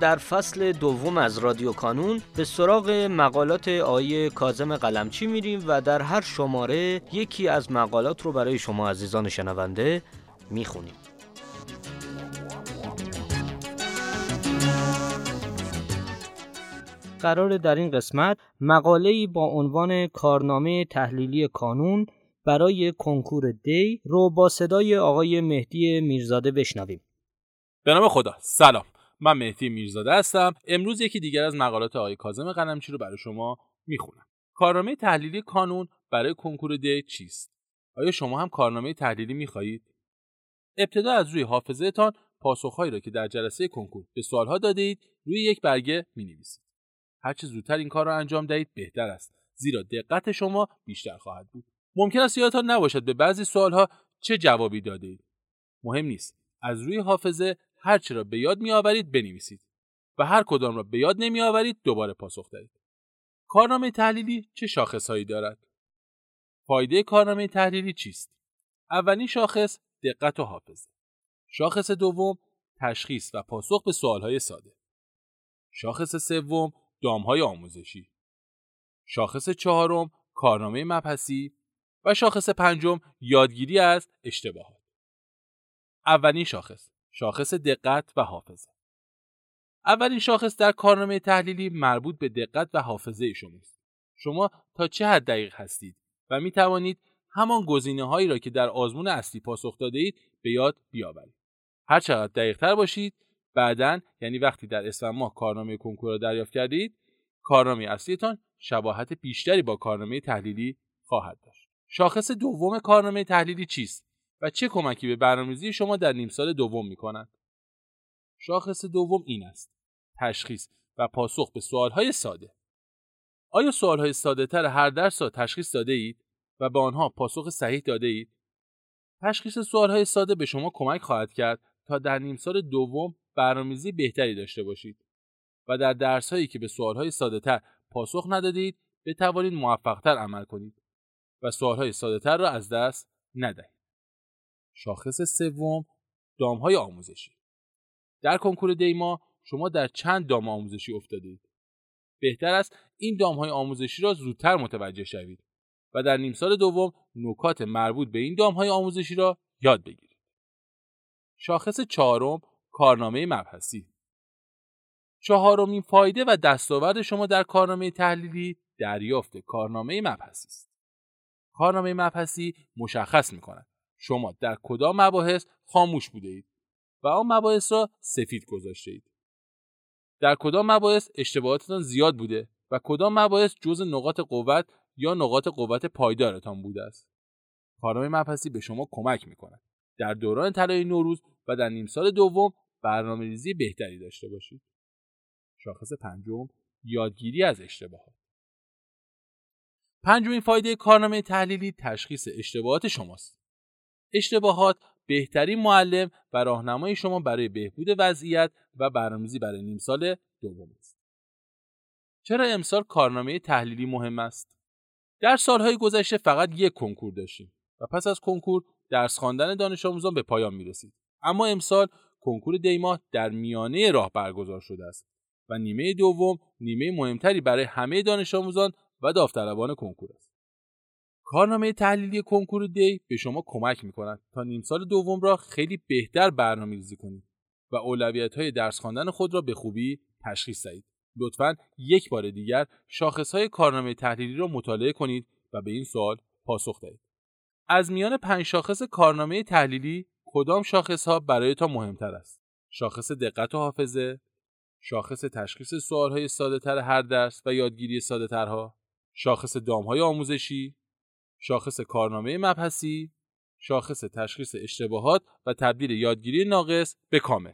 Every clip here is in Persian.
در فصل دوم از رادیو کانون به سراغ مقالات آیه کازم قلمچی میریم و در هر شماره یکی از مقالات رو برای شما عزیزان شنونده می‌خونیم. قرار در این قسمت مقاله‌ای با عنوان کارنامه تحلیلی کانون برای کنکور دی رو با صدای آقای مهدی میرزاده بشنویم. به نام خدا. سلام. من مهدی میرزاده هستم. امروز یکی دیگر از مقالات آقای کاظم قلمچی رو برای شما می‌خونم. کارنامه تحلیلی کانون برای کنکور د چیست؟ آیا شما هم کارنامه تحلیلی می‌خواهید؟ ابتدا از روی حافظهتان پاسخهایی را که در جلسه کنکور به سوالها داده اید روی یک برگه می‌نویسید. هرچه زودتر این کار را انجام دهید بهتر است. زیرا دقت شما بیشتر خواهد بود. ممکن است یادتان نباشد به بعضی سوالها چه جوابی داده اید مهم نیست. از روی حافظه هر چی را به یاد میآورید بنویسید و هر کدام را به یاد نمیآورید دوباره پاسخ دهید. کارنامه تحلیلی چه شاخصهایی دارد؟ فایده کارنامه تحلیلی چیست؟ اولین شاخص دقت و حافظه. شاخص دوم تشخیص و پاسخ به سوالهای ساده. شاخص سوم دامهای آموزشی. شاخص چهارم کارنامه مبحثی و شاخص پنجم یادگیری از اشتباهات. اولین شاخص شاخص دقت و حافظه. اولین شاخص در کارنامه تحلیلی مربوط به دقت و حافظه شماست. شما تا چه حد دقیق هستید و می توانید همان گزینه هایی را که در آزمون اصلی پاسخ داده اید به یاد بیاورید. هر چقدر دقیق تر باشید بعدا یعنی وقتی در اسفند ماه کارنامه کنکور را دریافت کردید کارنامه اصلیتان شباهت بیشتری با کارنامه تحلیلی خواهد داشت. شاخص دوم کارنامه تحلیلی چیست؟ و چه کمکی به برنامه‌ریزی شما در نیم سال دوم می کند. شاخص دوم این است. تشخیص و پاسخ به سوالهای ساده. آیا سوالهای ساده تر هر درس را تشخیص داده اید و به آنها پاسخ صحیح داده اید؟ تشخیص سوالهای ساده به شما کمک خواهد کرد تا در نیم سال دوم برنامه‌ریزی بهتری داشته باشید و در درسهایی که به سوالهای ساده تر پاسخ ندادید بتوانید موفقتر عمل کنید و سوالهای ساده تر را از دست ندهید. شاخص سوم دامهای آموزشی. در کنکور دیما شما در چند دام آموزشی افتادید؟ بهتر است این دامهای آموزشی را زودتر متوجه شوید و در نیم سال دوم نکات مربوط به این دامهای آموزشی را یاد بگیرید. شاخص چهارم کارنامه مبحثی. چهارمین فایده و دستاورد شما در کارنامه تحلیلی دریافت کارنامه مبحثی است. کارنامه مبحثی مشخص می کند شما در کدام مباحث خاموش بوده اید و آن مباحث را سفید گذاشته اید. در کدام مباحث اشتباهاتتان زیاد بوده و کدام مباحث جز نقاط قوت یا نقاط قوت پایدارتان بوده است. کارنامه مبحثی به شما کمک می کند. در دوران طلای نوروز و در نیم سال دوم برنامه ریزی بهتری داشته باشید. شاخص پنجم یادگیری از اشتباهات. پنجمین فایده کارنامه تحلیلی تشخیص اشتباهات شماست. اشتباهات بهترین معلم و راهنمای شما برای بهبود وضعیت و برنامه‌ریزی برای نیم سال دوم است. چرا امسال کارنامه تحلیلی مهم است؟ در سالهای گذشته فقط یک کنکور داشتیم و پس از کنکور درس خواندن دانش آموزان به پایان می رسید. اما امسال کنکور دیما در میانه راه برگزار شده است و نیمه دوم نیمه مهمتری برای همه دانش آموزان و داوطلبان کنکور است. کارنامه تحلیلی کنکور دی به شما کمک می کند تا نیم سال دوم را خیلی بهتر برنامه ریزی کنید و اولویت های درس خواندن خود را به خوبی تشخیص دهید. لطفا یک بار دیگر شاخص های کارنامه تحلیلی را مطالعه کنید و به این سوال پاسخ دهید. از میان پنج شاخص کارنامه تحلیلی کدام شاخص ها برایتان مهمتر است؟ شاخص دقت و حافظه، شاخص تشخیص سوال های ساده تر هر درس و یادگیری ساده ترها، شاخص دام های آموزشی، شاخص کارنامه مبحثی شاخص تشخیص اشتباهات و تبدیل یادگیری ناقص به کامل.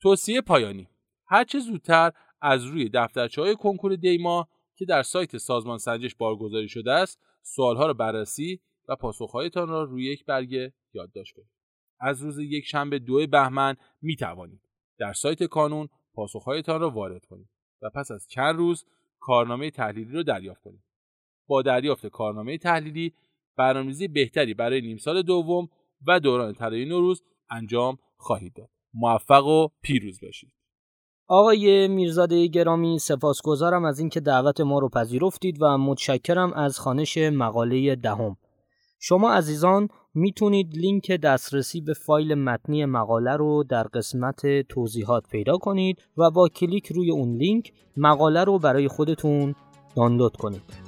توصیه پایانی. هرچه زودتر از روی دفترچه های کنکور دیما که در سایت سازمان سنجش بارگذاری شده است سوالها را بررسی و پاسخهایتان را روی یک برگه یادداشت کنید. از روز یک شنبه دو بهمن می توانید در سایت کانون پاسخهایتان را وارد کنید و پس از چند روز کارنامه تحلیلی را دریافت کنید. با دریافت کارنامه تحلیلی برنامه‌ریزی بهتری برای نیم سال دوم و دوران طلایی نوروز انجام خواهید داد موفق و پیروز باشید آقای میرزاده گرامی سپاسگزارم از اینکه دعوت ما رو پذیرفتید و متشکرم از خانش مقاله دهم. شما عزیزان می‌تونید لینک دسترسی به فایل متنی مقاله رو در قسمت توضیحات پیدا کنید و با کلیک روی اون لینک مقاله رو برای خودتون دانلود کنید.